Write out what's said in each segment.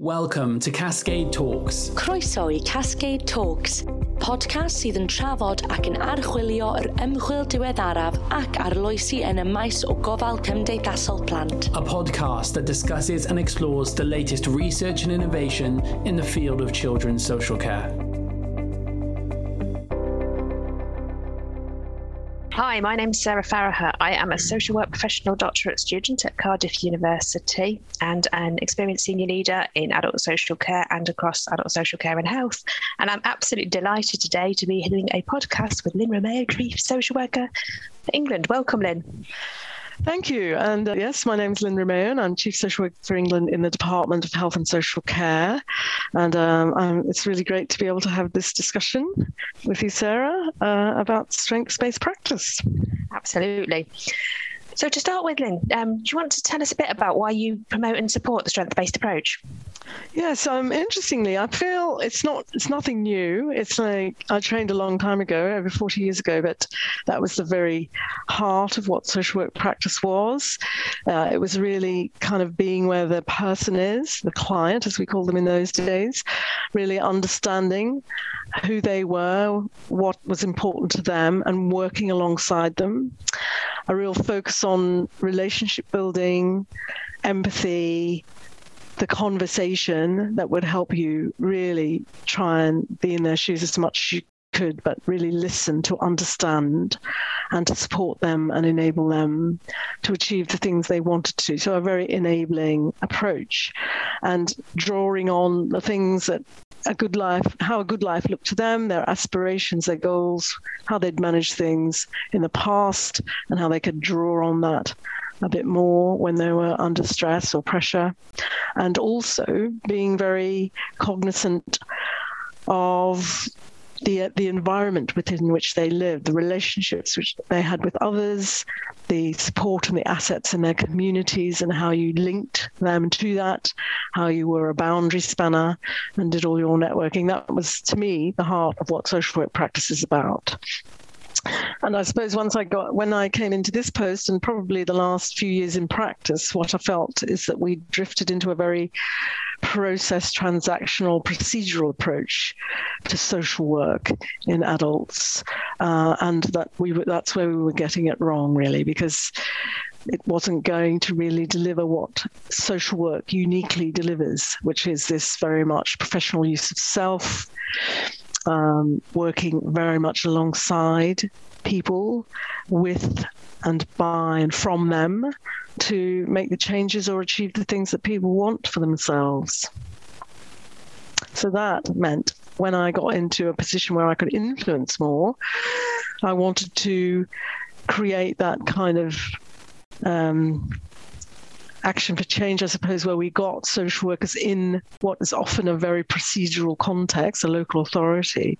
Welcome to Cascade Talks. Croeso i Cascade Talks, podcast sydd yn trafod ac yn archwilio yr ymchwil diweddaraf ac arloesi yn y maes o gofal cymdeithasol plant. A podcast that discusses and explores the latest research and innovation in the field of children's social care. Hi, my name's Sarah Farragher. I am a social work professional doctorate student at Cardiff University and an experienced senior leader in adult social care and across adult social care and health. And I'm absolutely delighted today to be doing a podcast with Lyn Romeo, Chief Social Worker for England. Welcome, Lyn. Thank you. And uh, yes, my name is Lyn Romeo, and I'm Chief Social Worker for England in the Department of Health and Social Care. And um, it's really great to be able to have this discussion with you, Sarah, uh, about strengths based practice. Absolutely. So, to start with, Lyn, um, do you want to tell us a bit about why you promote and support the strength based approach? Yes, um, interestingly, I feel it's not it's nothing new. It's like I trained a long time ago, over 40 years ago, but that was the very heart of what social work practice was. Uh, it was really kind of being where the person is, the client, as we call them in those days, really understanding who they were, what was important to them, and working alongside them. A real focus on relationship building, empathy, the conversation that would help you really try and be in their shoes as much as you could, but really listen to understand and to support them and enable them to achieve the things they wanted to. So, a very enabling approach and drawing on the things that a good life, how a good life looked to them, their aspirations, their goals, how they'd managed things in the past, and how they could draw on that a bit more when they were under stress or pressure, and also being very cognizant of the the environment within which they lived, the relationships which they had with others, the support and the assets in their communities, and how you linked them to that, how you were a boundary spanner and did all your networking. That was to me the heart of what social work practice is about. And I suppose once I got, when I came into this post and probably the last few years in practice, what I felt is that we drifted into a very process transactional procedural approach to social work in adults. Uh, and that we were, that's where we were getting it wrong really because it wasn't going to really deliver what social work uniquely delivers which is this very much professional use of self um, working very much alongside people with and by and from them to make the changes or achieve the things that people want for themselves. So that meant when I got into a position where I could influence more, I wanted to create that kind of um, action for change, I suppose, where we got social workers in what is often a very procedural context, a local authority,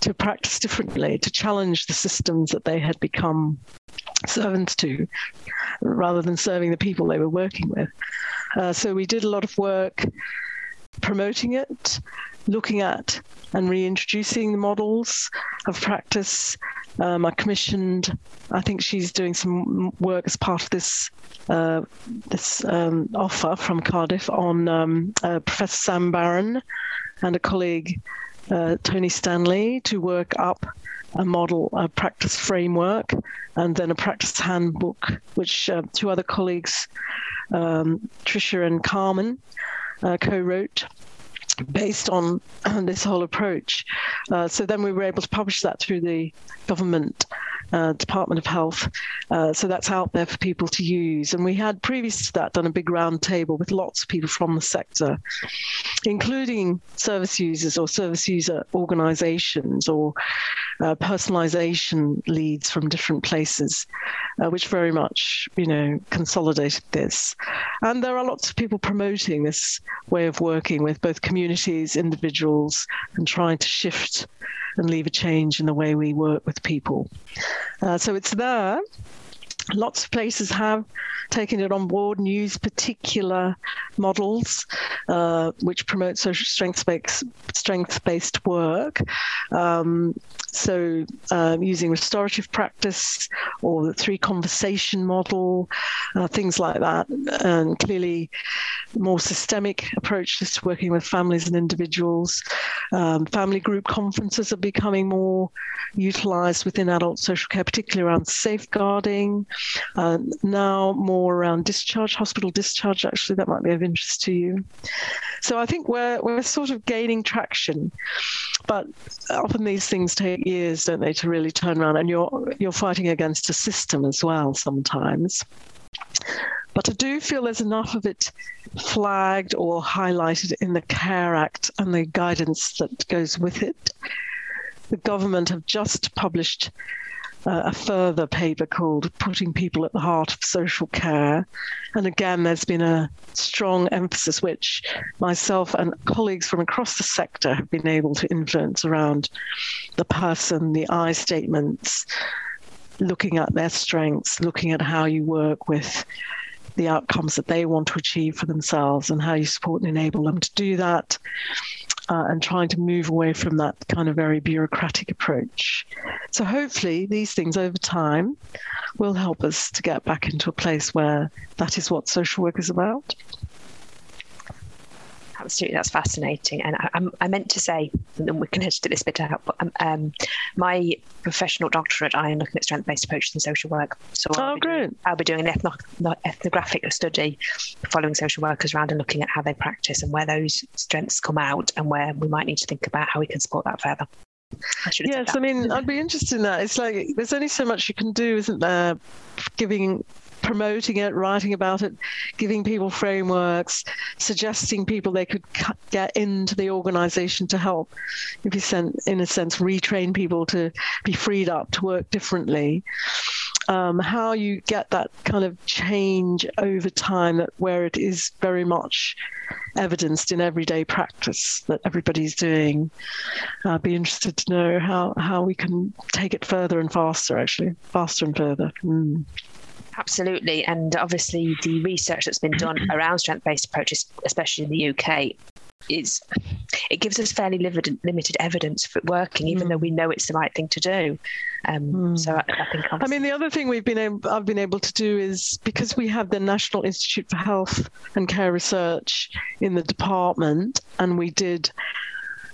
to practice differently, to challenge the systems that they had become servants to, rather than serving the people they were working with. Uh, so we did a lot of work promoting it, looking at and reintroducing the models of practice. Um, I commissioned, I think she's doing some work as part of this uh, this um, offer from Cardiff on um, uh, Professor Sam Baron and a colleague uh, Tony Stanley to work up a model, a practice framework, and then a practice handbook, which uh, two other colleagues, um, Tricia and Carmel, uh, co-wrote based on this whole approach. Uh, so then we were able to publish that through the government uh, Department of Health. Uh, so that's out there for people to use. And we had previous to that done a big round table with lots of people from the sector, including service users or service user organizations or uh, personalization leads from different places, uh, which very much, you know, consolidated this. And there are lots of people promoting this way of working with both communities, individuals, and trying to shift and leave a change in the way we work with people. Uh, so it's there. Lots of places have taken it on board and used particular models uh, which promote social strength-based strength-based work. Um, so uh, using restorative practice or the three conversation model, uh, things like that, and clearly more systemic approaches to working with families and individuals. Um, family group conferences are becoming more utilized within adult social care, particularly around safeguarding. Uh, now more around discharge, hospital discharge. Actually, that might be of interest to you. So I think we're we're sort of gaining traction, but often these things take years, don't they, to really turn around, and you're you're fighting against a system as well sometimes. But I do feel there's enough of it flagged or highlighted in the CARE Act and the guidance that goes with it. The government have just published uh, a further paper called Putting People at the Heart of Social Care. And again, there's been a strong emphasis, which myself and colleagues from across the sector have been able to influence around the person, the I statements, looking at their strengths, looking at how you work with the outcomes that they want to achieve for themselves and how you support and enable them to do that uh, and trying to move away from that kind of very bureaucratic approach. So, hopefully, these things over time will help us to get back into a place where that is what social work is about absolutely that's fascinating and I, I, meant to say and we can edit this bit out but um, um, my professional doctorate I am looking at strength-based approaches in social work so I'll, oh, be, doing, I'll be doing an ethno- ethnographic study following social workers around and looking at how they practice and where those strengths come out and where we might need to think about how we can support that further I yes, I mean, I'd be interested in that. It's like there's only so much you can do, isn't there? Giving promoting it, writing about it, giving people frameworks, suggesting people they could get into the organization to help, if you sent, in a sense, retrain people to be freed up to work differently. Um, how you get that kind of change over time, that where it is very much evidenced in everyday practice that everybody's doing. I'd be interested to know how, how we can take it further and faster, actually, faster and further. Mm. Absolutely. And obviously, the research that's been done around strength based approaches, especially in the UK, is it gives us fairly limited, evidence for it working, even mm. though we know it's the right thing to do. Um, mm. So I, I think. I mean, the other thing we've been able, I've been able to do is because we have the National Institute for Health and Care Research in the department, and we did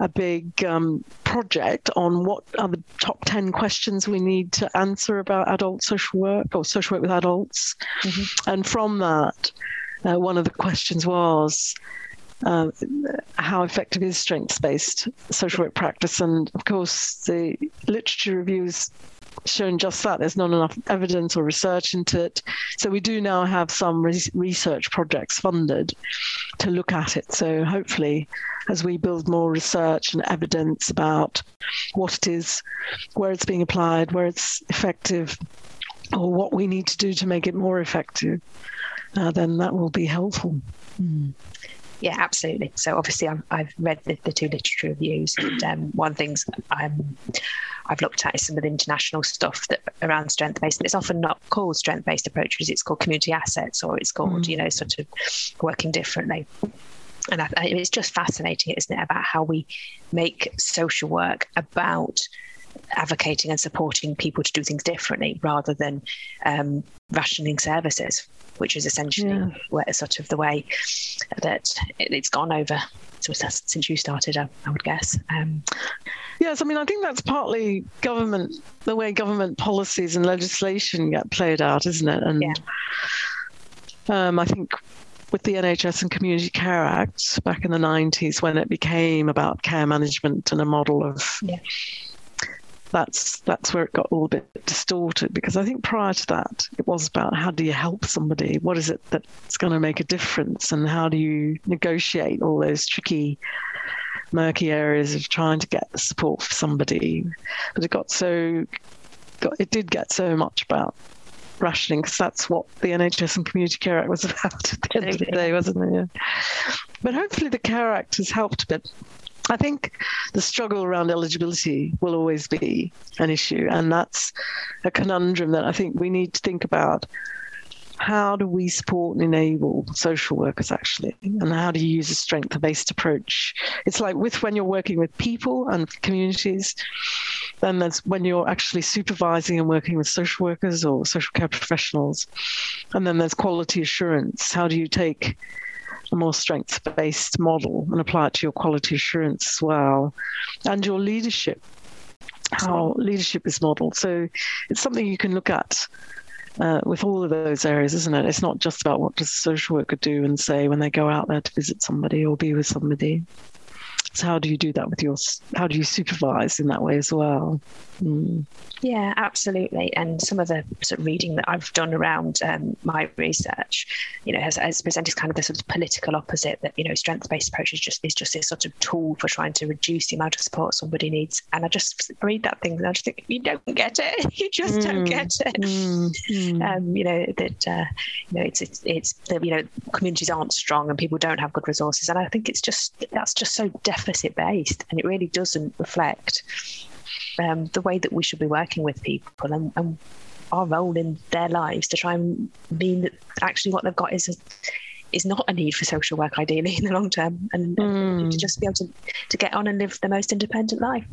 a big um, project on what are the top 10 questions we need to answer about adult social work or social work with adults. Mm-hmm. And from that, uh, one of the questions was uh, how effective is strengths based social work practice? And of course, the literature reviews shown just that. There's not enough evidence or research into it. So we do now have some re- research projects funded to look at it. So hopefully, as we build more research and evidence about what it is, where it's being applied, where it's effective, or what we need to do to make it more effective, uh, then that will be helpful. Mm. Yeah, absolutely. So obviously, i have read the, the, two literature reviews, and um, one things I'm, I've looked at is some of the international stuff that around strength based, it's often not called strength based approaches. It's called community assets, or it's called mm. you know sort of working differently. And I, it's just fascinating, isn't it, about how we make social work about advocating and supporting people to do things differently rather than um, rationing services, which is essentially yeah. where, sort of the way that it, has gone over since you started, I, I would guess. Um, yes, I mean, I think that's partly government, the way government policies and legislation get played out, isn't it? And yeah. um, I think with the NHS and Community Care Act back in the 90s when it became about care management and a model of yeah that's that's where it got all a bit distorted because I think prior to that it was about how do you help somebody? What is it that's going to make a difference, and how do you negotiate all those tricky, murky areas of trying to get the support for somebody? But it got so got it did get so much about rationing because that's what the NHS and Community Care Act was about at the end of the day, wasn't it? Yeah. But hopefully the Care Act has helped a bit I think the struggle around eligibility will always be an issue, and that's a conundrum that I think we need to think about. How do we support and enable social workers actually? And how do you use a strength based approach? It's like with when you're working with people and communities then there's when you're actually supervising and working with social workers or social care professionals and then there's quality assurance. How do you take a more strengths based model and apply it to your quality assurance as well and your leadership how leadership is modeled so it's something you can look at uh, with all of those areas, isn't it? It's not just about what does a social worker do and say when they go out there to visit somebody or be with somebody. So how do you do that with your? How do you supervise in that way as well? Mm. Yeah, absolutely. And some of the sort of reading that I've done around um, my research, you know, has, has, presented kind of the sort of political opposite that you know strength-based approach is just is just this sort of tool for trying to reduce the amount of support somebody needs. And I just read that thing and I just think you don't get it. you just mm. don't get it. Mm. Um, you know that uh, you know it's it's it's the, you know communities aren't strong and people don't have good resources. And I think it's just that's just so deficit-based, and it really doesn't reflect um, the way that we should be working with people and, and, our role in their lives to try and mean that actually what they've got is a, is not a need for social work ideally in the long term and, mm. and to just be able to, to get on and live the most independent life.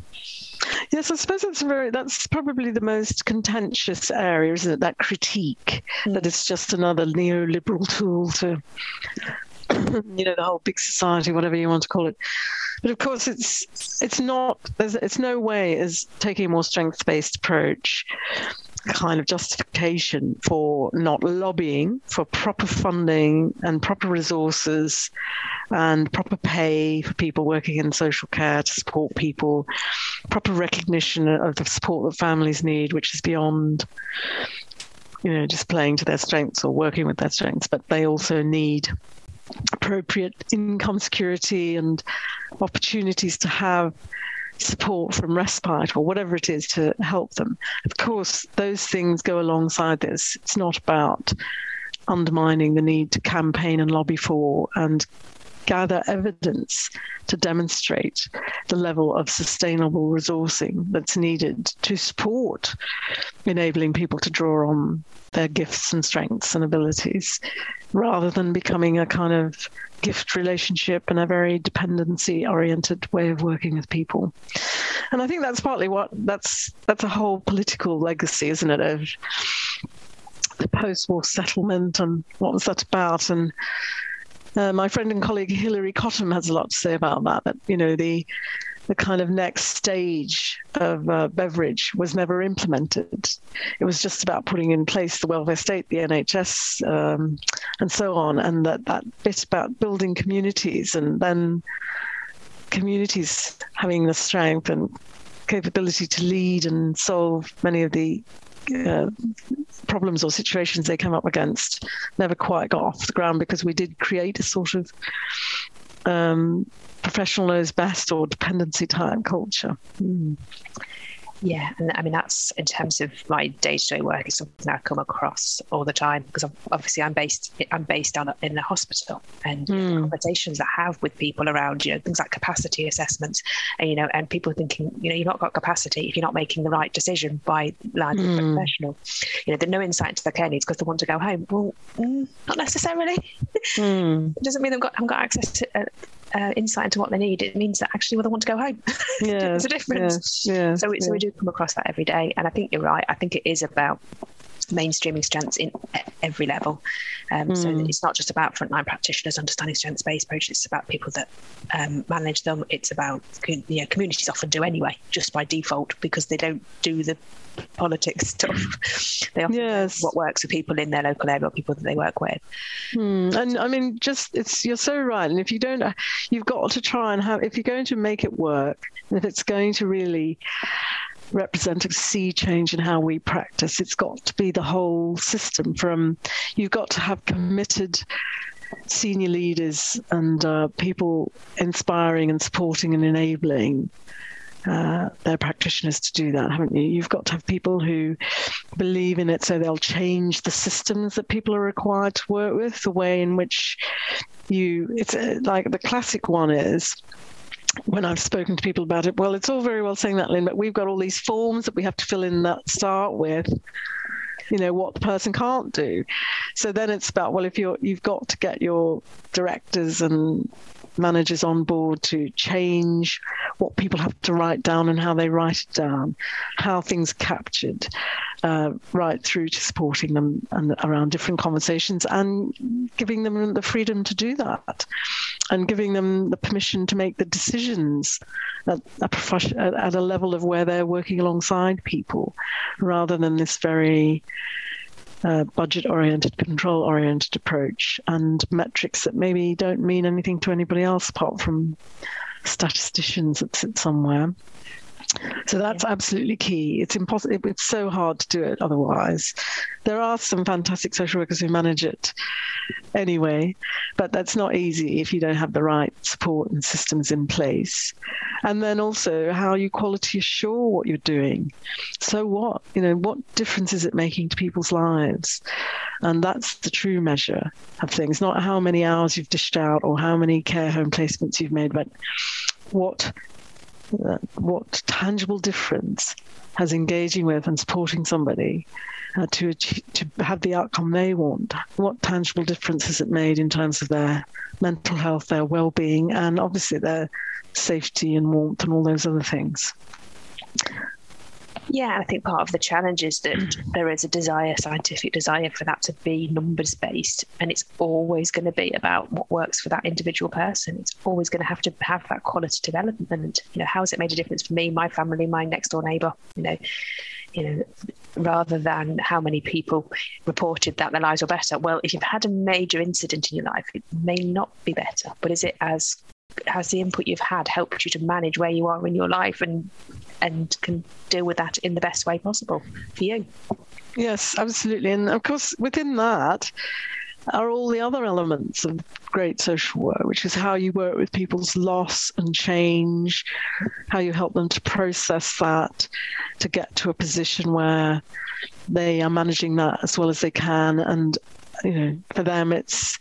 Yes, I suppose that's very that's probably the most contentious area, isn't it? That critique mm. that it's just another neoliberal tool to you know, the whole big society, whatever you want to call it. But of course, it's it's not. There's it's no way as taking a more strength-based approach kind of justification for not lobbying for proper funding and proper resources and proper pay for people working in social care to support people, proper recognition of the support that families need, which is beyond you know just playing to their strengths or working with their strengths, but they also need appropriate income security and opportunities to have support from respite or whatever it is to help them. Of course, those things go alongside this. It's not about undermining the need to campaign and lobby for and gather evidence to demonstrate the level of sustainable resourcing that's needed to support enabling people to draw on their gifts and strengths and abilities rather than becoming a kind of gift relationship and a very dependency oriented way of working with people. And i think that's partly what that's that's a whole political legacy isn't it of the post-war settlement and what was that about? And uh, my friend and colleague Hilary Cottam has a lot to say about that. That you know the the kind of next stage of uh, Beveridge was never implemented. It was just about putting in place the welfare state, the NHS, um, and so on. And that that bit about building communities and then communities having the strength and capability to lead and solve many of the uh, problems or situations they come up against never quite got off the ground because we did create a sort of um, professional knows best or dependency type culture. Mm. Yeah, and I mean that's in terms of my day-to-day work. It's something I come across all the time because obviously I'm based I'm based on in the hospital and mm. conversations I have with people around you know things like capacity assessments, and you know, and people thinking you know you've not got capacity if you're not making the right decision by land mm. professional. You know, there's no insight into their care needs because they want to go home. Well, mm, not necessarily. Mm. it doesn't mean they've got haven't got access to. Uh, uh, insight into what they need, it means that actually well, they want to go home. Yeah, There's a difference. Yeah, yeah, so, we, so we do come across that every day. And I think you're right. I think it is about mainstreaming strengths in every level. Um, mm. So hmm. it's not just about frontline practitioners understanding strengths-based approaches. It's about people that um, manage them. It's about you know, communities often do anyway, just by default, because they don't do the politics stuff. they often yes. what works for people in their local area or people that they work with. Mm. And I mean, just it's you're so right. And if you don't, you've got to try and have. If you're going to make it work, if it's going to really represent a sea change in how we practice. It's got to be the whole system from you've got to have committed senior leaders and uh, people inspiring and supporting and enabling uh, their practitioners to do that, haven't you? You've got to have people who believe in it so they'll change the systems that people are required to work with, the way in which you, it's uh, like the classic one is when I've spoken to people about it, well, it's all very well saying that, Lyn, but we've got all these forms that we have to fill in that start with you know what the person can't do. So then it's about well if you're you've got to get your directors and managers on board to change what people have to write down and how they write it down, how things captured, uh, right through to supporting them and around different conversations and giving them the freedom to do that and giving them the permission to make the decisions at a, profession, at a level of where they're working alongside people rather than this very budget oriented, control oriented approach and metrics that maybe don't mean anything to anybody else apart from statisticians that sit somewhere. So that's absolutely key. It's impossible. It's so hard to do it otherwise. There are some fantastic social workers who manage it anyway, but that's not easy if you don't have the right support and systems in place. And then also how you quality assure what you're doing. So what? You know, what difference is it making to people's lives? And that's the true measure of things, not how many hours you've dished out or how many care home placements you've made, but what what tangible difference has engaging with and supporting somebody uh, to achieve, to have the outcome they want? What tangible difference has it made in terms of their mental health, their well-being, and obviously their safety and warmth and all those other things? Yeah, I think part of the challenge is that mm. there is a desire, scientific desire, for that to be numbers based, and it's always going to be about what works for that individual person. It's always going to have to have that qualitative element. And you know, how has it made a difference for me, my family, my next door neighbour? You know, you know, rather than how many people reported that their lives were better. Well, if you've had a major incident in your life, it may not be better, but is it as has the input you've had helped you to manage where you are in your life and and can deal with that in the best way possible for you. Yes, absolutely. And of course, within that are all the other elements of great social work, which is how you work with people's loss and change, how you help them to process that, to get to a position where they are managing that as well as they can. And, you know, for them, it's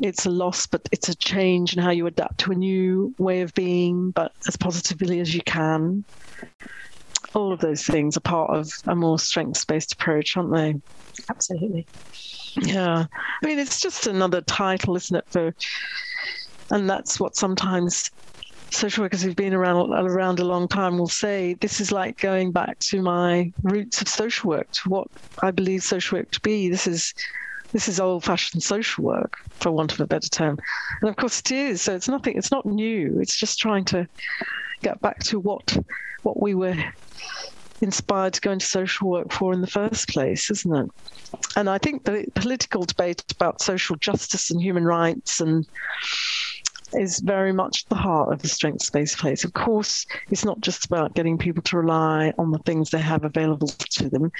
it's a loss, but it's a change in how you adapt to a new way of being, but as positively as you can. All of those things are part of a more strengths based approach, aren't they? Absolutely. Yeah. I mean, it's just another title, isn't it? For, and that's what sometimes social workers who've been around around a long time will say this is like going back to my roots of social work to what i believe social work to be this is this is old fashioned social work, for want of a better term. And of course it is. So it's nothing, it's not new. It's just trying to get back to what what we were inspired to go into social work for in the first place, isn't it? And I think the political debate about social justice and human rights and is very much the heart of the strengths based place. Of course, it's not just about getting people to rely on the things they have available to them.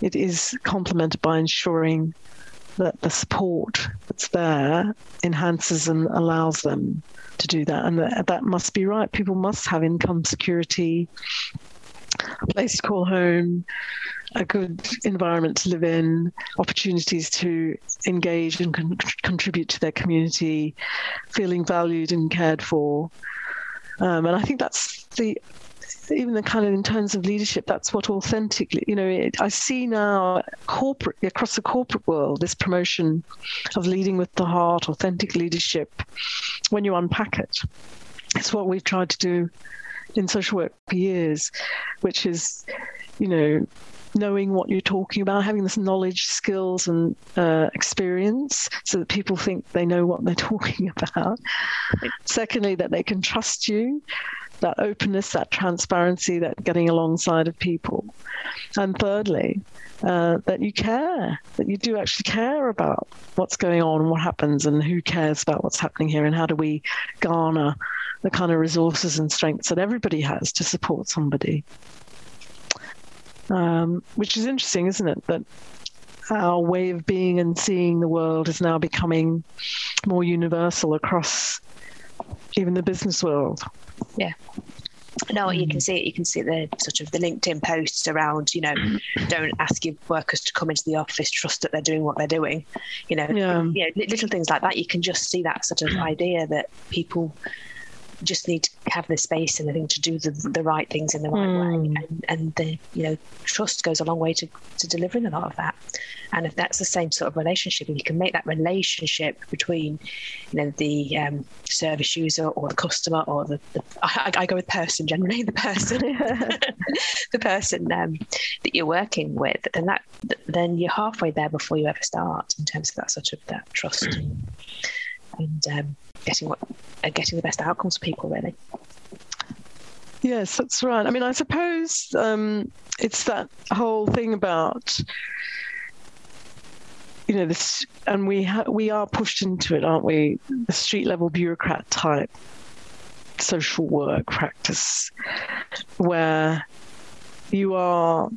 It is complemented by ensuring that the support that's there enhances and allows them to do that. And that, that must be right. People must have income security, a place to call home, a good environment to live in, opportunities to engage and con- contribute to their community, feeling valued and cared for. Um, and I think that's the even the kind of in terms of leadership, that's what authentically, you know, it, I see now corporate across the corporate world this promotion of leading with the heart, authentic leadership. When you unpack it, it's what we've tried to do in social work for years, which is, you know, knowing what you're talking about, having this knowledge, skills, and uh, experience so that people think they know what they're talking about. Secondly, that they can trust you that openness, that transparency, that getting alongside of people. And thirdly, uh, that you care, that you do actually care about what's going on what happens and who cares about what's happening here and how do we garner the kind of resources and strengths that everybody has to support somebody. Um, which is interesting, isn't it? That our way of being and seeing the world is now becoming more universal across even the business world. Yeah. No, you can see it. You can see the sort of the LinkedIn posts around, you know, don't ask your workers to come into the office, trust that they're doing what they're doing. You know, yeah. you know, little things like that. You can just see that sort of idea that people just need to have the space and the thing to do the, the right things in the right mm. way. And, and the you know trust goes a long way to, to delivering a lot of that. And if that's the same sort of relationship, if you can make that relationship between you know the um, service user or the customer or the, the I, I, go with person generally the person the person um, that you're working with, then that then you're halfway there before you ever start in terms of that sort of that trust and um, getting what uh, getting the best outcomes for people really. Yes, that's right. I mean, I suppose um, it's that whole thing about you know this, and we ha- we are pushed into it, aren't we? The street level bureaucrat type social work practice, where you are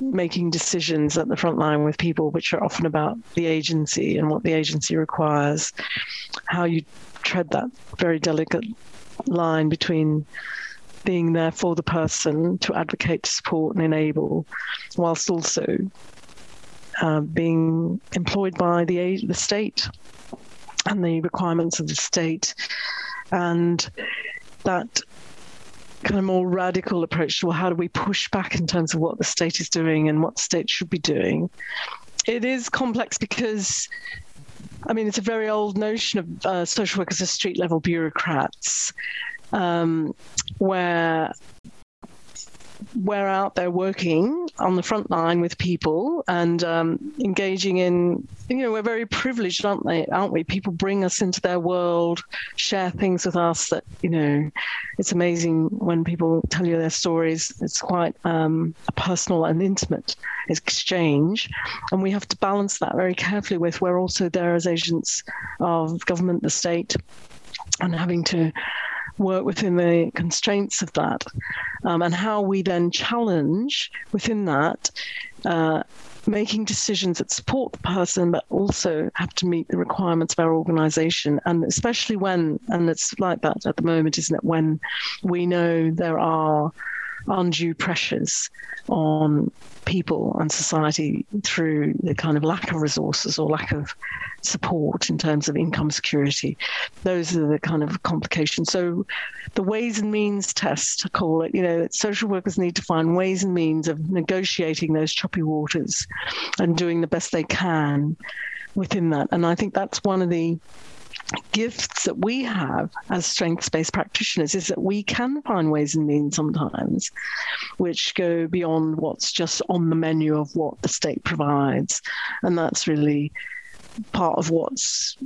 making decisions at the front line with people, which are often about the agency and what the agency requires, how you tread that very delicate line between being there for the person to advocate, to support, and enable, whilst also uh, being employed by the the state and the requirements of the state, and that kind of more radical approach to well, how do we push back in terms of what the state is doing and what the state should be doing. It is complex because I mean, it's a very old notion of uh, social workers as street level bureaucrats, um, where we're out there working on the front line with people and um, engaging in you know we're very privileged aren't they aren't we? People bring us into their world share things with us that you know it's amazing when people tell you their stories. It's quite um, a personal and intimate exchange. And we have to balance that very carefully with we're also there as agents of government the state and having to work within the constraints of that, um, and how we then challenge within that. Uh, making decisions that support the person but also have to meet the requirements of our organization and especially when and it's like that at the moment isn't it when we know there are undue pressures on people and society through the kind of lack of resources or lack of support in terms of income security. Those are the kind of complications. So, the ways and means test, I call it, you know, social workers need to find ways and means of negotiating those choppy waters and doing the best they can within that. And I think that's one of the gifts that we have as strengths based practitioners is that we can find ways and means sometimes which go beyond what's just on the menu of what the state provides. And that's really part of what's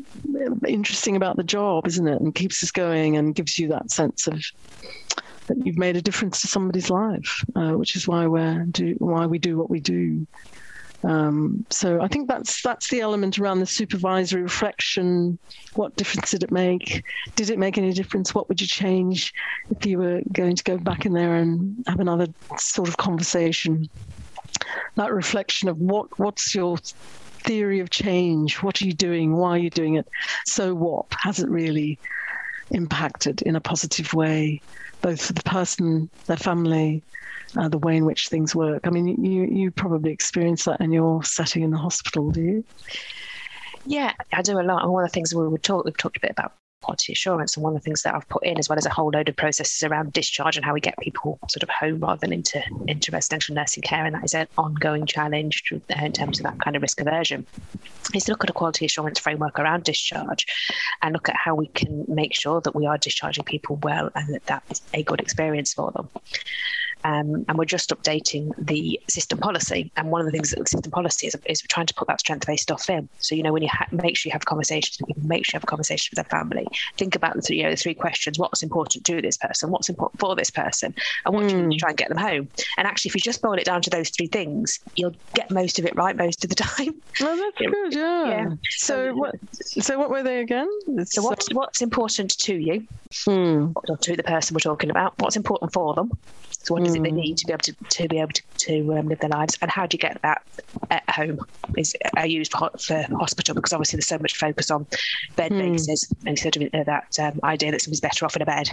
interesting about the job, isn't it? And keeps us going and gives you that sense of that you've made a difference to somebody's life, uh, which is why we do why we do what we do. Um, so I think that's that's the element around the supervisory reflection. What difference did it make? Did it make any difference? What would you change if you were going to go back in there and have another sort of conversation? That reflection of what what's your theory of change? What are you doing? Why are you doing it? So what? Has it really impacted in a positive way, both for the person, their family, uh, the way in which things work. I mean, you you probably experience that in your setting in the hospital, do you? Yeah, I do a lot. And one of the things we would talk, we've talked a bit about quality assurance. And one of the things that I've put in, as well as a whole load of processes around discharge and how we get people sort of home rather than into into residential nursing care, and that is an ongoing challenge in terms of that kind of risk aversion. Is to look at a quality assurance framework around discharge, and look at how we can make sure that we are discharging people well and that that's a good experience for them. Um, and we're just updating the system policy. And one of the things that the system policy is, is we're trying to put that strength-based stuff in. So you know, when you ha- make sure you have conversations with people, make sure you have conversations with their family. Think about the three, you know, the three questions: What's important to this person? What's important for this person? And what mm. do you need to hmm. try and get them home? And actually, if you just boil it down to those three things, you'll get most of it right most of the time. Oh, that's good. Yeah. yeah. So, so what? So what were they again? So what's what's important to you? Mm. Or to the person we're talking about? What's important for them? So what does it they mm. need to be able to, to be able to, to um, live their lives, and how do you get that at home? Is I used for, for hospital because obviously there's so much focus on bed mm. bases instead of uh, that um, idea that somebody's better off in a bed.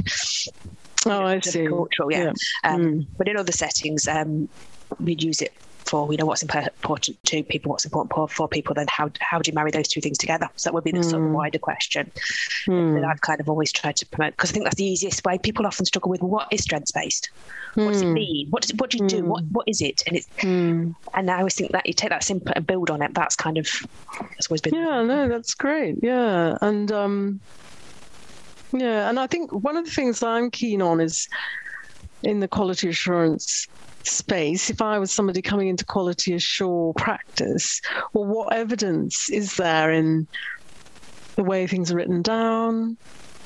Oh, I see. Cultural, yeah. yeah. Um, mm. But in other settings, um, we'd use it for you know what's important to people, what's important for people, then how how do you marry those two things together? So that would be the mm. sort of hmm. wider question mm. that I've kind of always tried to promote because I think that's the easiest way. People often struggle with what is strengths based. What does it hmm. mean? What does what do you do? What hmm. what is it? And it's and I always think that you take that simple and build on it. That's kind of that's always been. Yeah, no, that's great. Yeah, and um, yeah, and I think one of the things I'm keen on is in the quality assurance space, if I was somebody coming into quality assure practice, well, what evidence is there in the way things are written down?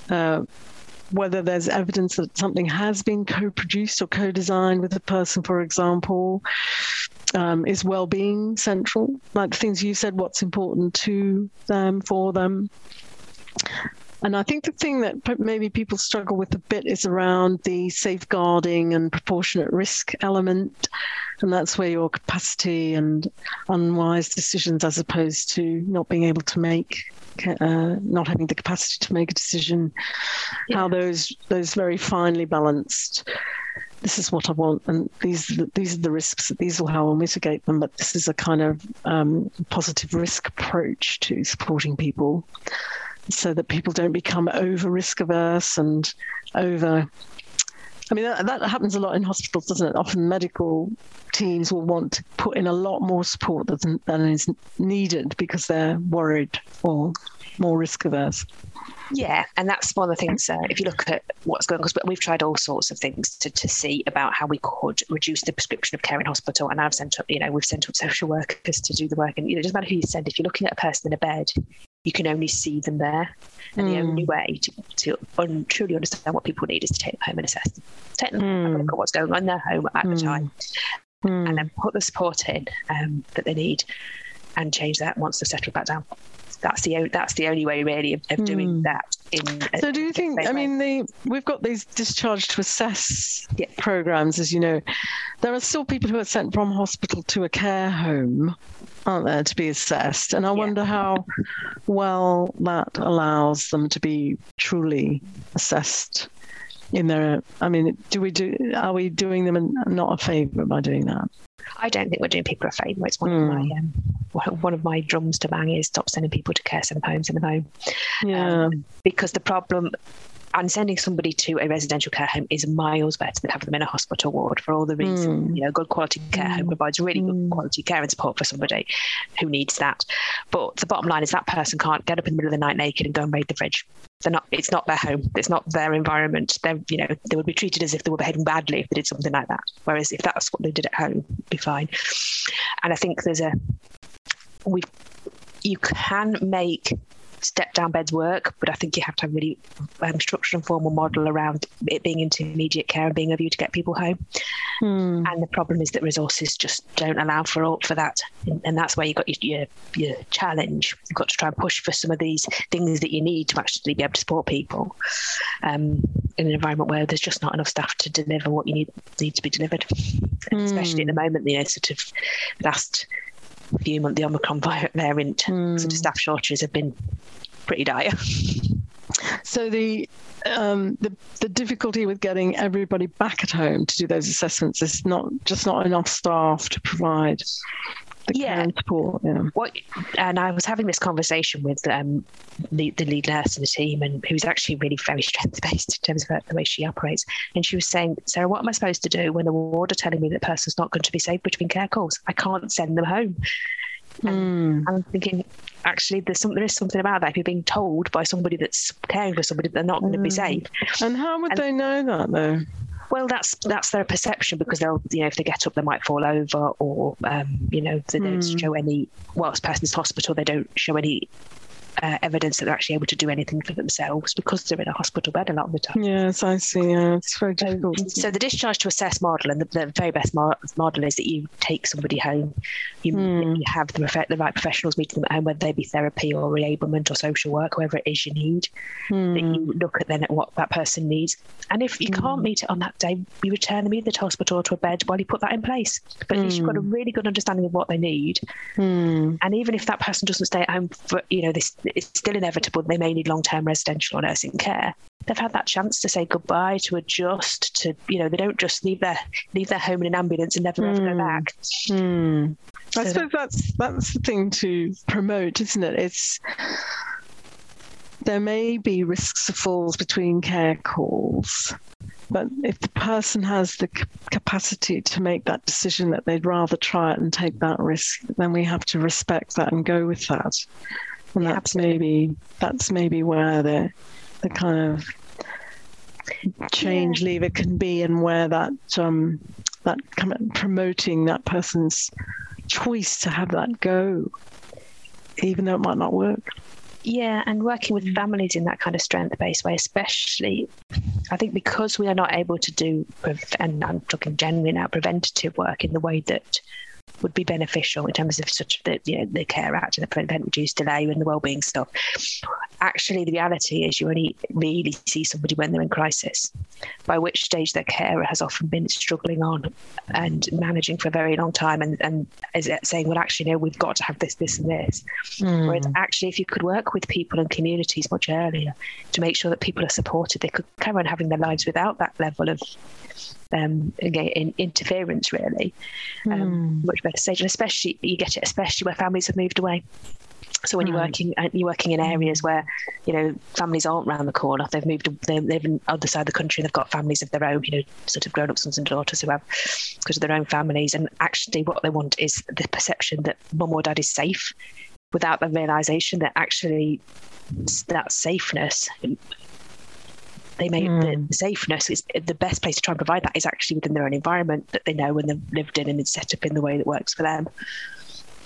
Uh, whether there's evidence that something has been co-produced or co-designed with a person, for example, um, is well-being central? Like the things you said, what's important to them, for them, and I think the thing that maybe people struggle with a bit is around the safeguarding and proportionate risk element. And that's where your capacity and unwise decisions, as opposed to not being able to make, uh, not having the capacity to make a decision, yeah. how those those very finely balanced this is what I want, and these these are the risks. These will how I'll mitigate them. But this is a kind of um, positive risk approach to supporting people so that people don't become over risk averse and over. I mean, that, that happens a lot in hospitals, doesn't it? Often medical teams will want to put in a lot more support than, than is needed because they're worried or more risk averse. Yeah, and that's one of the things. Uh, if you look at what's going on, we've tried all sorts of things to, to see about how we could reduce the prescription of care in hospital. And I've sent up, you know, we've sent up social workers to do the work. And you know, it doesn't matter who you send. If you're looking at a person in a bed, you can only see them there. And mm. the only hmm. way to, to un, truly understand what people need is to take them home and assess them. Take them, mm. look at what's going on in their home at mm. the hmm. time, and then put the support in um, that they need and change that once they've settled back down that's the that's the only way really of, of doing that. So, do you think? I mean, the we've got these discharge to assess yeah. programs, as you know. There are still people who are sent from hospital to a care home, aren't there, to be assessed? And I yeah. wonder how well that allows them to be truly assessed in their i mean do we do are we doing them not a favor by doing that I don't think we're doing people a favour. It's one mm. of my hmm. um, one of my drums to bang is stop sending people to care centre homes in the home. Yeah. Um, because the problem and sending somebody to a residential care home is miles better than having them in a hospital ward for all the reasons. Mm. You know, good quality care mm. home provides really good hmm. quality care and support for somebody who needs that. But the bottom line is that person can't get up in the middle of the night naked and go and raid the fridge they're not it's not their home it's not their environment they're you know they would be treated as if they were behaving badly if they did something like that whereas if that's what they did at home be fine and i think there's a we you can make step down beds work, but I think you have to have really um, structured and formal model around it being intermediate care and being of you to get people home. Hmm. And the problem is that resources just don't allow for for that, and that's where you got your, your, your challenge. You've got to try and push for some of these things that you need to actually be able to support people um, in an environment where there's just not enough staff to deliver what you need need to be delivered. Hmm. Especially at the moment, you know, sort of last few months, the Omicron variant, mm. sort of staff shortages have been pretty dire. So the um, the the difficulty with getting everybody back at home to do those assessments is not just not enough staff to provide the yeah. Yeah. What, and I was having this conversation with um, the, the lead nurse in the team, and who's actually really very strength based in terms of her, the way she operates. And she was saying, Sarah, what am I supposed to do when the ward are telling me that person's not going to be safe between care calls? I can't send them home. And mm. I'm thinking, actually, there's some, there is something about that. If you're being told by somebody that's caring for somebody that they're not going to be hmm. safe. And how would and, they know that, though? Well, that's that's their perception because they'll, you know, if they get up, they might fall over, or um, you know, they don't mm. show any. Whilst person's hospital, they don't show any uh, evidence that they're actually able to do anything for themselves because they're in a hospital bed a lot of the time. Yes, I see. Yeah, it's very difficult. Um, so the discharge to assess model, and the, the very best mo- model is that you take somebody home, you, mm. you have the, the, right professionals meeting them at home, whether they be therapy or reablement or social work, whoever it is you need. Mm. That you look at then at what that person needs, and if you mm. can't meet it on that day, you return them either to hospital or to a bed while you put that in place. But at least you've got a hmm. really good understanding of what they need, hmm. and even if that person doesn't stay at home for you know this it's still inevitable they may need long-term residential or nursing care they've had that chance to say goodbye to adjust to you know they don't just leave their leave their home in an ambulance and never mm. ever go hmm. back mm. so I suppose that's that's the thing to promote isn't it it's there may be risks of falls between care calls but if the person has the capacity to make that decision that they'd rather try it and take that risk, then we have to respect that and go with that. And yeah, that's absolutely. maybe that's maybe where the the kind of change yeah. lever can be, and where that um, that kind of promoting that person's choice to have that go, even though it might not work. Yeah, and working with families in that kind of strength based way, especially, I think because we are not able to do, and I'm talking generally now, preventative work in the way that would be beneficial in terms of such the you know the care act and the prevent reduce delay and the wellbeing stuff actually the reality is you only really see somebody when they're in crisis by which stage their carer has often been struggling on and managing for a very long time and and is saying well actually no we've got to have this this and this mm. whereas actually if you could work with people and communities much earlier to make sure that people are supported they could carry on having their lives without that level of um, in interference really um, mm. much better stage. And especially you get it especially where families have moved away. So when you're working uh, you're working in areas where you know families aren't around the corner. They've moved they live on the other side of the country. They've got families of their own you know sort of grown up sons and daughters who have because of their own families. And actually what they want is the perception that mum or dad is safe without the realization that actually that safeness they may mm. the, hmm. the, safeness is the best place to try and provide that is actually within their own environment that they know and they've lived in and it's set up in the way that works for them.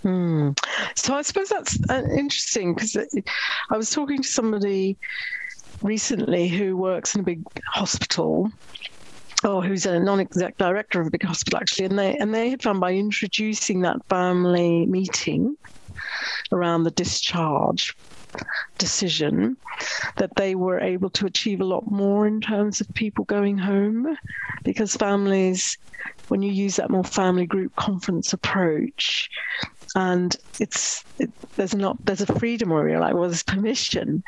Hmm. So I suppose that's uh, interesting because I was talking to somebody recently who works in a big hospital or who's a non-exec director of a big hospital actually and they and they had found by introducing that family meeting around the discharge decision that they were able to achieve a lot more in terms of people going home because families when you use that more family group conference approach and it's it, there's not there's a freedom where you're like well there's permission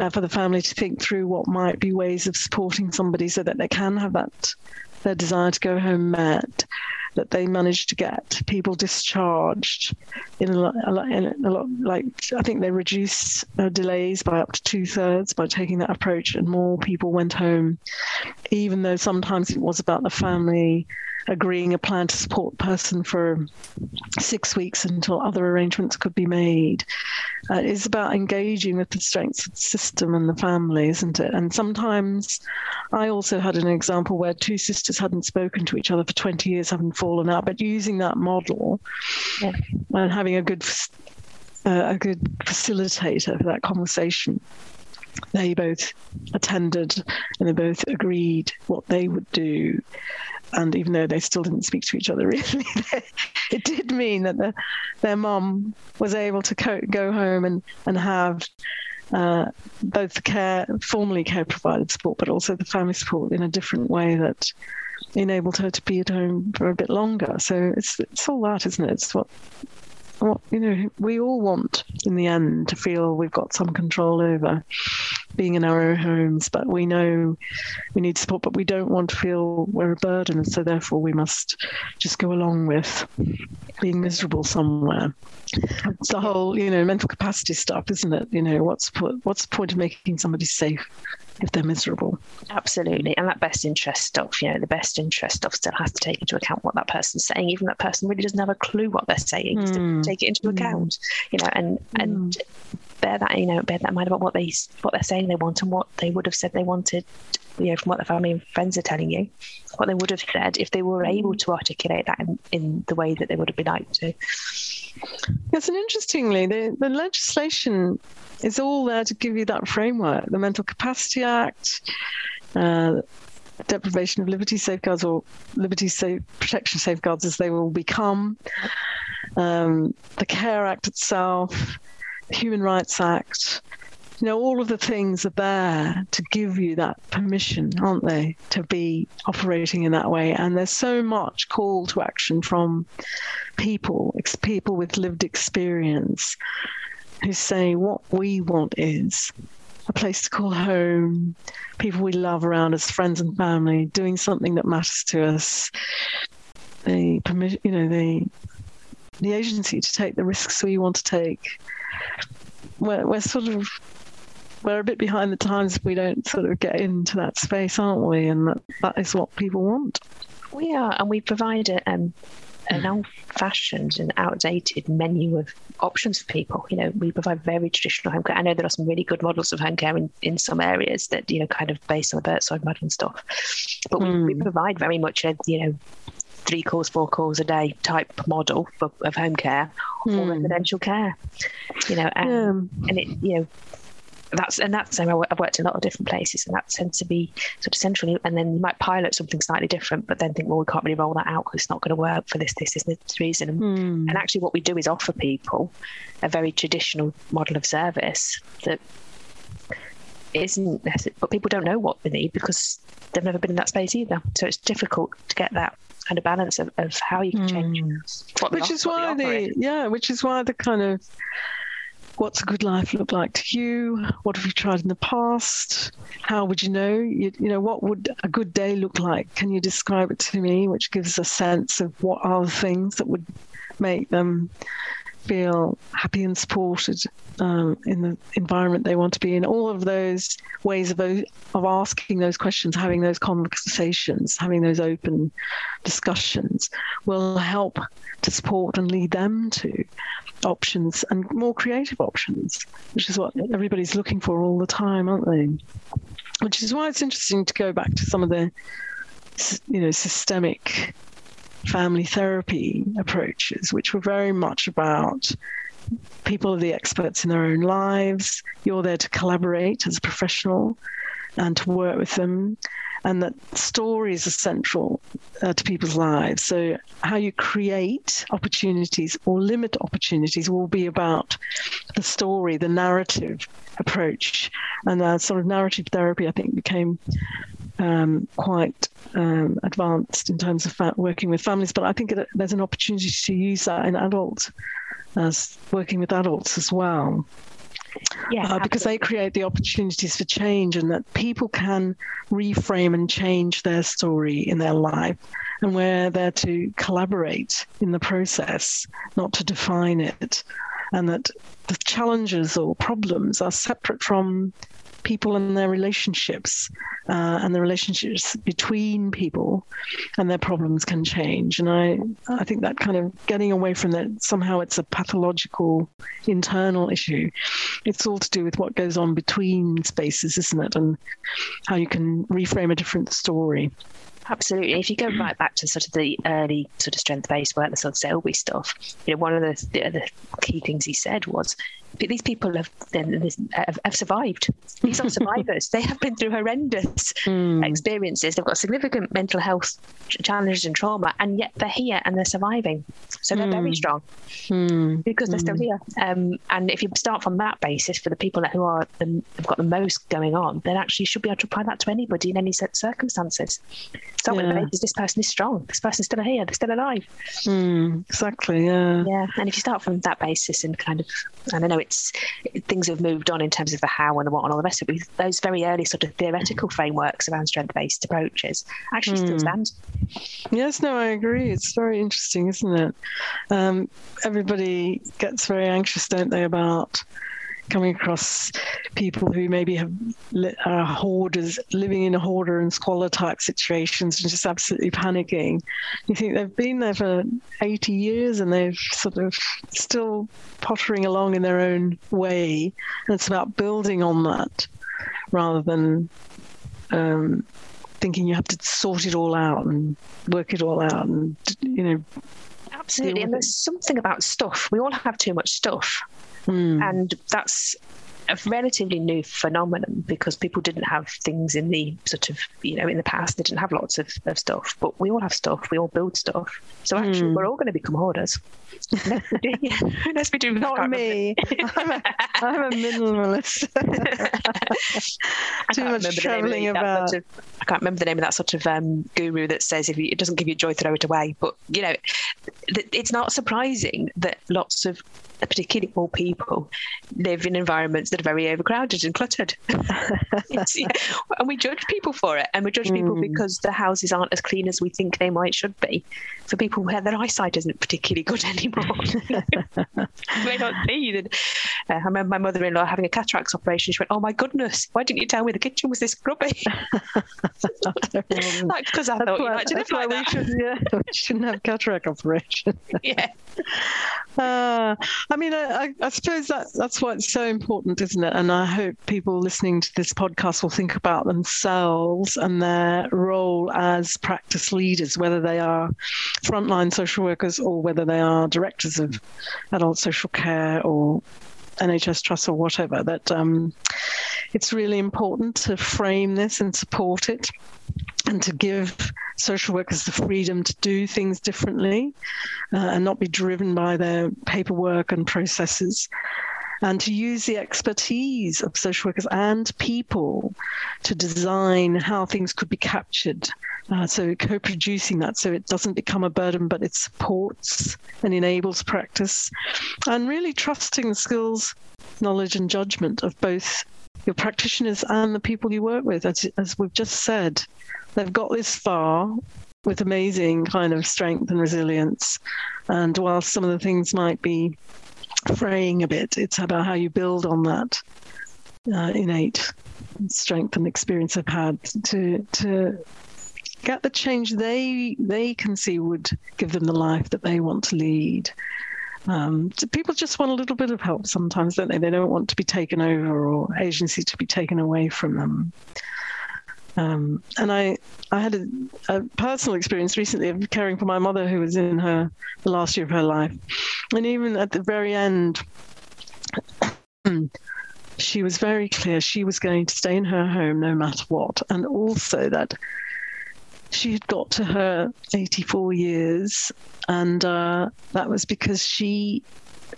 uh, for the family to think through what might be ways of supporting somebody so that they can have that their desire to go home met that they managed to get people discharged in a lot, a lot, in a lot like I think they reduced uh, delays by up to two thirds by taking that approach, and more people went home, even though sometimes it was about the family agreeing a plan to support person for six weeks until other arrangements could be made. Uh, it's about engaging with the strengths of the system and the family, isn't it? And sometimes I also had an example where two sisters hadn't spoken to each other for 20 years, having fallen out, but using that model yeah. and having a good uh, a good facilitator for that conversation they both attended and they both agreed what they would do and even though they still didn't speak to each other really, it did mean that the, their mom was able to co- go home and and have uh, both the care, formally care provided support, but also the family support in a different way that enabled her to be at home for a bit longer. So it's it's all that, isn't it? It's what what you know we all want in the end to feel we've got some control over being in our own homes but we know we need support but we don't want to feel we're a burden and so therefore we must just go along with being miserable somewhere it's the whole you know mental capacity stuff isn't it you know what's what's the point of making somebody safe if they're miserable. Absolutely. And that best interest stuff, you know, the best interest stuff still has to take into account what that person's saying. Even that person really doesn't have a clue what they're saying, mm. take it into mm. account, you know, and, mm. and bear that, you know, bear that in mind about what they, what they're saying they want and what they would have said they wanted, you know, from what their family and friends are telling you, what they would have said if they were able to articulate that in, in the way that they would have been like to. Yes, and interestingly, the, the legislation is all there to give you that framework. The Mental Capacity Act, uh, deprivation of liberty safeguards or liberty protection safeguards as they will become, um, the Care Act itself, the Human Rights Act. You know, all of the things are there to give you that permission, aren't they, to be operating in that way? And there's so much call to action from people, people with lived experience who say what we want is a place to call home, people we love around us, friends and family, doing something that matters to us. The permission, you know, the the agency to take the risks we want to take. We're, we're sort of we're a bit behind the times if we don't sort of get into that space, aren't we? And that, that is what people want. We are, and we provide a, um, an old-fashioned and outdated menu of options for people. You know, we provide very traditional home care. I know there are some really good models of home care in, in some areas that you know kind of based on the Buurtzorg model and stuff, but mm. we, we hmm. provide very much a you know three calls, four calls a day type model for, of home care mm. or hmm. residential care. You know, and, yeah. and it you know that's and that's the same. I've worked in a lot of different places, and that tends to be sort of centrally. And then you might pilot something slightly different, but then think, well, we can't really roll that out because it's not going to work for this, this, this, this reason. And, mm. and actually, what we do is offer people a very traditional model of service that isn't, but people don't know what they need because they've never been in that space either. So it's difficult to get that kind of balance of, of how you can change. Mm. which is why the yeah, which is why the kind of what's a good life look like to you? What have you tried in the past? How would you know? You, you, know, what would a good day look like? Can you describe it to me? Which gives a sense of what are the things that would make them feel happy and supported um, in the environment they want to be in. All of those ways of of asking those questions, having those conversations, having those open discussions will help to support and lead them to options and more creative options, which is what everybody's looking for all the time, aren't they? Which is why it's interesting to go back to some of the, you know, systemic family therapy approaches, which were very much about people are the experts in their own lives. You're there to collaborate as a professional and to work with them and that stories are central uh, to people's lives. So, how you create opportunities or limit opportunities will be about the story, the narrative approach. And uh, sort of narrative therapy, I think, became um, quite um, advanced in terms of fa- working with families. But I think it, there's an opportunity to use that in adults, as working with adults as well yeah, uh, because they create the opportunities for change and that people can reframe and change their story in their life. And we're there to collaborate in the process, not to define it. And that the challenges or problems are separate from people and their relationships uh, and the relationships between people and their problems can change. And I, I think that kind of getting away from that somehow it's a pathological internal issue. It's all to do with what goes on between spaces, isn't it? And how you can reframe a different story. Absolutely. If you go right back to sort of the early sort of strength based work, the sort of Saleebey stuff, you know, one of the, the, the key things he said was these people have, have, have survived. These are survivors. they have been through horrendous mm. experiences. They've got significant mental health challenges and trauma, and yet they're here and they're surviving. So they're mm. very hmm. strong mm. because they're still hmm. here. Um, and if you start from that basis for the people who are the, have got the most going on, then actually you should be able to apply that to anybody in any circumstances. Start yeah. with the basis: this person is strong. This person's still here. They're still alive. Hmm. exactly. Yeah. Yeah. And if you start from that basis and kind of, and I know it's things have moved on in terms of the how and the what and all the rest of it. Those very early sort of theoretical frameworks around strength based approaches actually mm. still hmm. stand. Yes, no, I agree. It's very interesting, isn't it? Um, everybody gets very anxious, don't they, about coming across people who maybe have are hoarders living in a hoarder and squalor type situations and just absolutely panicking. You think they've been there for 80 years and they've sort of still pottering along in their own way. And it's about building on that rather than um, thinking you have to sort it all out and work it all out and, you know. Absolutely. And there's something about stuff. We all have too much stuff. Mm. And that's a relatively new phenomenon because people didn't have things in the sort of you know in the past they didn't have lots of, of stuff but we all have stuff we all build stuff. So actually mm. we're all going to become hoarders. Unless we do not me. I'm a, I'm a minimalist. Too much traveling about sort of, I can't remember the name of that sort of um, guru that says if it doesn't give you joy throw it away. But you know it's not surprising that lots of particularly old people, live in environments that are very overcrowded and cluttered. yeah, and we judge people for it. And we judge mm. people hmm. because the houses aren't as clean as we think they might should be. For people where their eyesight isn't particularly good anymore. they don't see. Uh, I remember my mother in law having a cataracts operation. She went, Oh my goodness, why didn't you tell me the kitchen was this grubby? like, because I thought why, you like that. We, should, yeah, we shouldn't have cataract operation. yeah. Uh, I mean, I, I, suppose that that's why it's so important, isn't it? And I hope people listening to this podcast will think about themselves and their role as practice leaders, whether they are frontline social workers or whether they are directors of adult social care or NHS Trust or whatever. That um, it's really important to frame this and support it and to give social workers the freedom to do things differently uh, and not be driven by their paperwork and processes and to use the expertise of social workers and people to design how things could be captured. Uh, so co-producing that so it doesn't become a burden but it supports and enables practice and really trusting the skills knowledge and judgment of both your practitioners and the people you work with as, as we've just said they've got this far with amazing kind of strength and resilience. And while some of the things might be fraying a bit, it's about how you build on that uh, innate strength and experience they've had to to get the change they they can see would give them the life that they want to lead. Um, people just want a little bit of help sometimes, don't they? They don't want to be taken over or agency to be taken away from them. Um, and I, I had a, a, personal experience recently of caring for my mother who was in her the last year of her life, and even at the very end, she was very clear she was going to stay in her home no matter what, and also that she had got to her 84 years, and uh, that was because she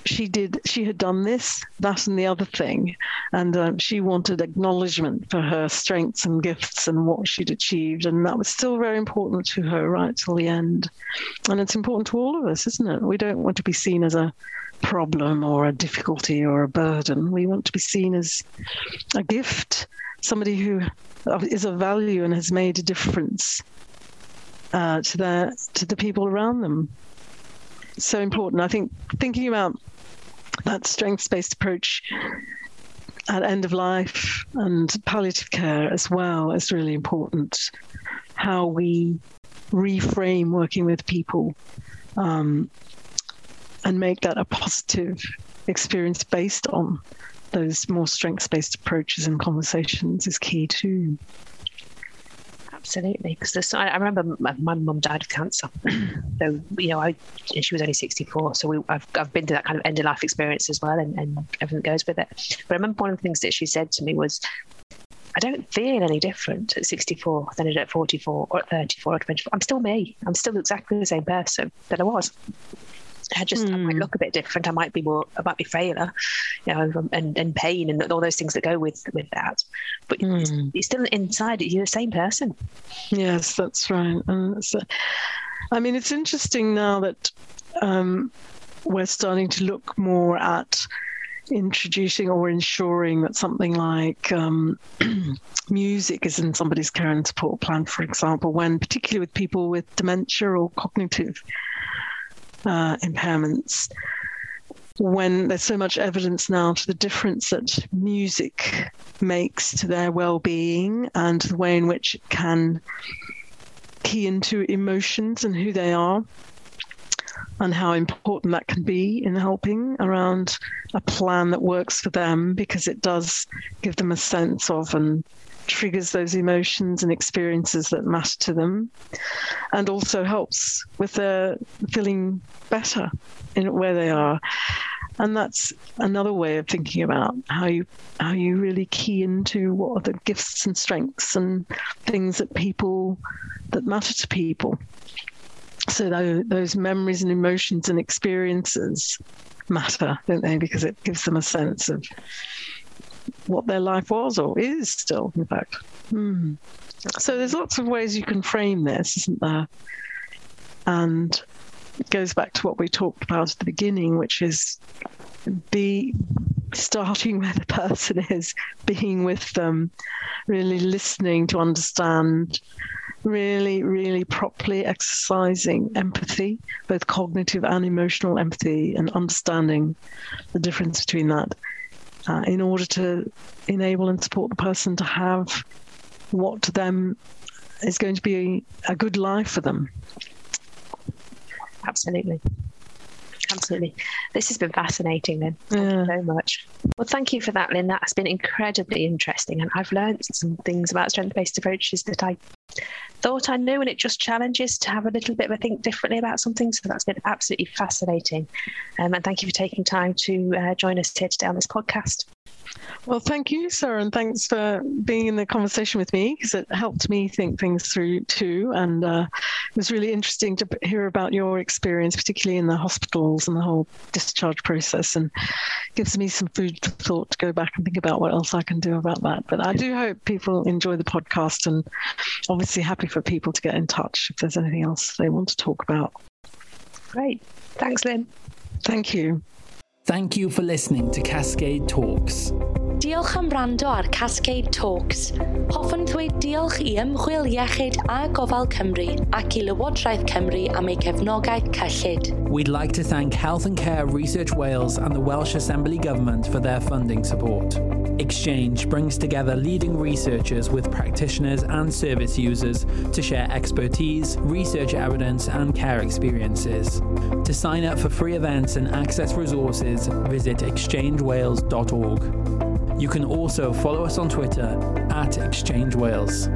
she did she had done this that and the other thing. And um, she wanted acknowledgement for her strengths and gifts and what she'd achieved. And that was still very important to her right till the end. And it's important to all of us isn't it? We don't want to be seen as a problem or a difficulty or a burden. We want to be seen as a gift somebody who is of value and has made a difference uh, to their to the people around them so important. I think thinking about that strengths based approach at end of life and palliative care as well is really important. How we reframe working with people um, and make that a positive experience based on those more strengths based approaches and conversations is key too absolutely. Because I, I, remember my mum died of cancer, so you know, I she was only sixty four. So we, I've I've been to that kind of end of life experience as well, and, and everything goes with it. But I remember one of the things that she said to me was, I don't feel any different at 64 than I did at 44 or at 34 or 24. I'm still me. I'm still exactly the same person that I was. I just mm. I might hmm. look a bit different. I might be more, I might be frailer, you know, and, and pain and all those things that go with with that. But mm. you're still inside. You're the same person. Yes, that's right. And that's, I mean, it's interesting now that um, we're starting to look more at introducing or ensuring that something like um, music is in somebody's care and support plan, for example, when particularly with people with dementia or cognitive uh, impairments when there's so much evidence now to the difference that music makes to their well-being and the way in which it can key into emotions and who they are and how important that can be in helping around a plan that works for them because it does give them a sense of and triggers those emotions and experiences that matter to them, and also helps with their feeling better in where they are. And that's another way of thinking about how you how you really key into what are the gifts and strengths and things that people that matter to people. So those memories and emotions and experiences matter, don't they? Because it gives them a sense of what their life was or is still, in fact. Hmm. So there's lots of ways you can frame this, isn't there? And it goes back to what we talked about at the beginning, which is be starting where the person is, being with them, really listening to understand, really, really properly exercising empathy, both cognitive and emotional empathy, and understanding the difference between that. Uh, in order to enable and support the person to have what to them is going to be a good life for them. Absolutely. Absolutely. This has been fascinating, Lyn. Thank yeah. you so much. Well, thank you for that, Lyn. That's been incredibly interesting. And I've learned some things about strength based approaches that I thought I knew, and it just challenges to have a little bit of a think differently about something. So that's been absolutely fascinating. Um, and thank you for taking time to uh, join us here today on this podcast. Well, thank you, Sarah, and thanks for being in the conversation with me because it helped me think things through too. And uh, it was really interesting to hear about your experience, particularly in the hospitals and the whole discharge process, and gives me some food for thought to go back and think about what else I can do about that. But I do hope people enjoy the podcast, and obviously happy for people to get in touch if there's anything else they want to talk about. Great. Thanks, Lyn. Thank you. Thank you for listening to Cascade Talks. Diolch am rando ar Cascade Talks. Hoffwn ddweud diolch i ymchwil iechyd a gofal Cymru ac i Lywodraeth Cymru am ei cefnogaeth cyllid. We'd like to thank Health and Care Research Wales and the Welsh Assembly Government for their funding support. ExChange brings together leading researchers with practitioners and service users to share expertise, research evidence, and care experiences. To sign up for free events and access resources, visit exchangewales.org. You can also follow us on Twitter at ExChange Wales.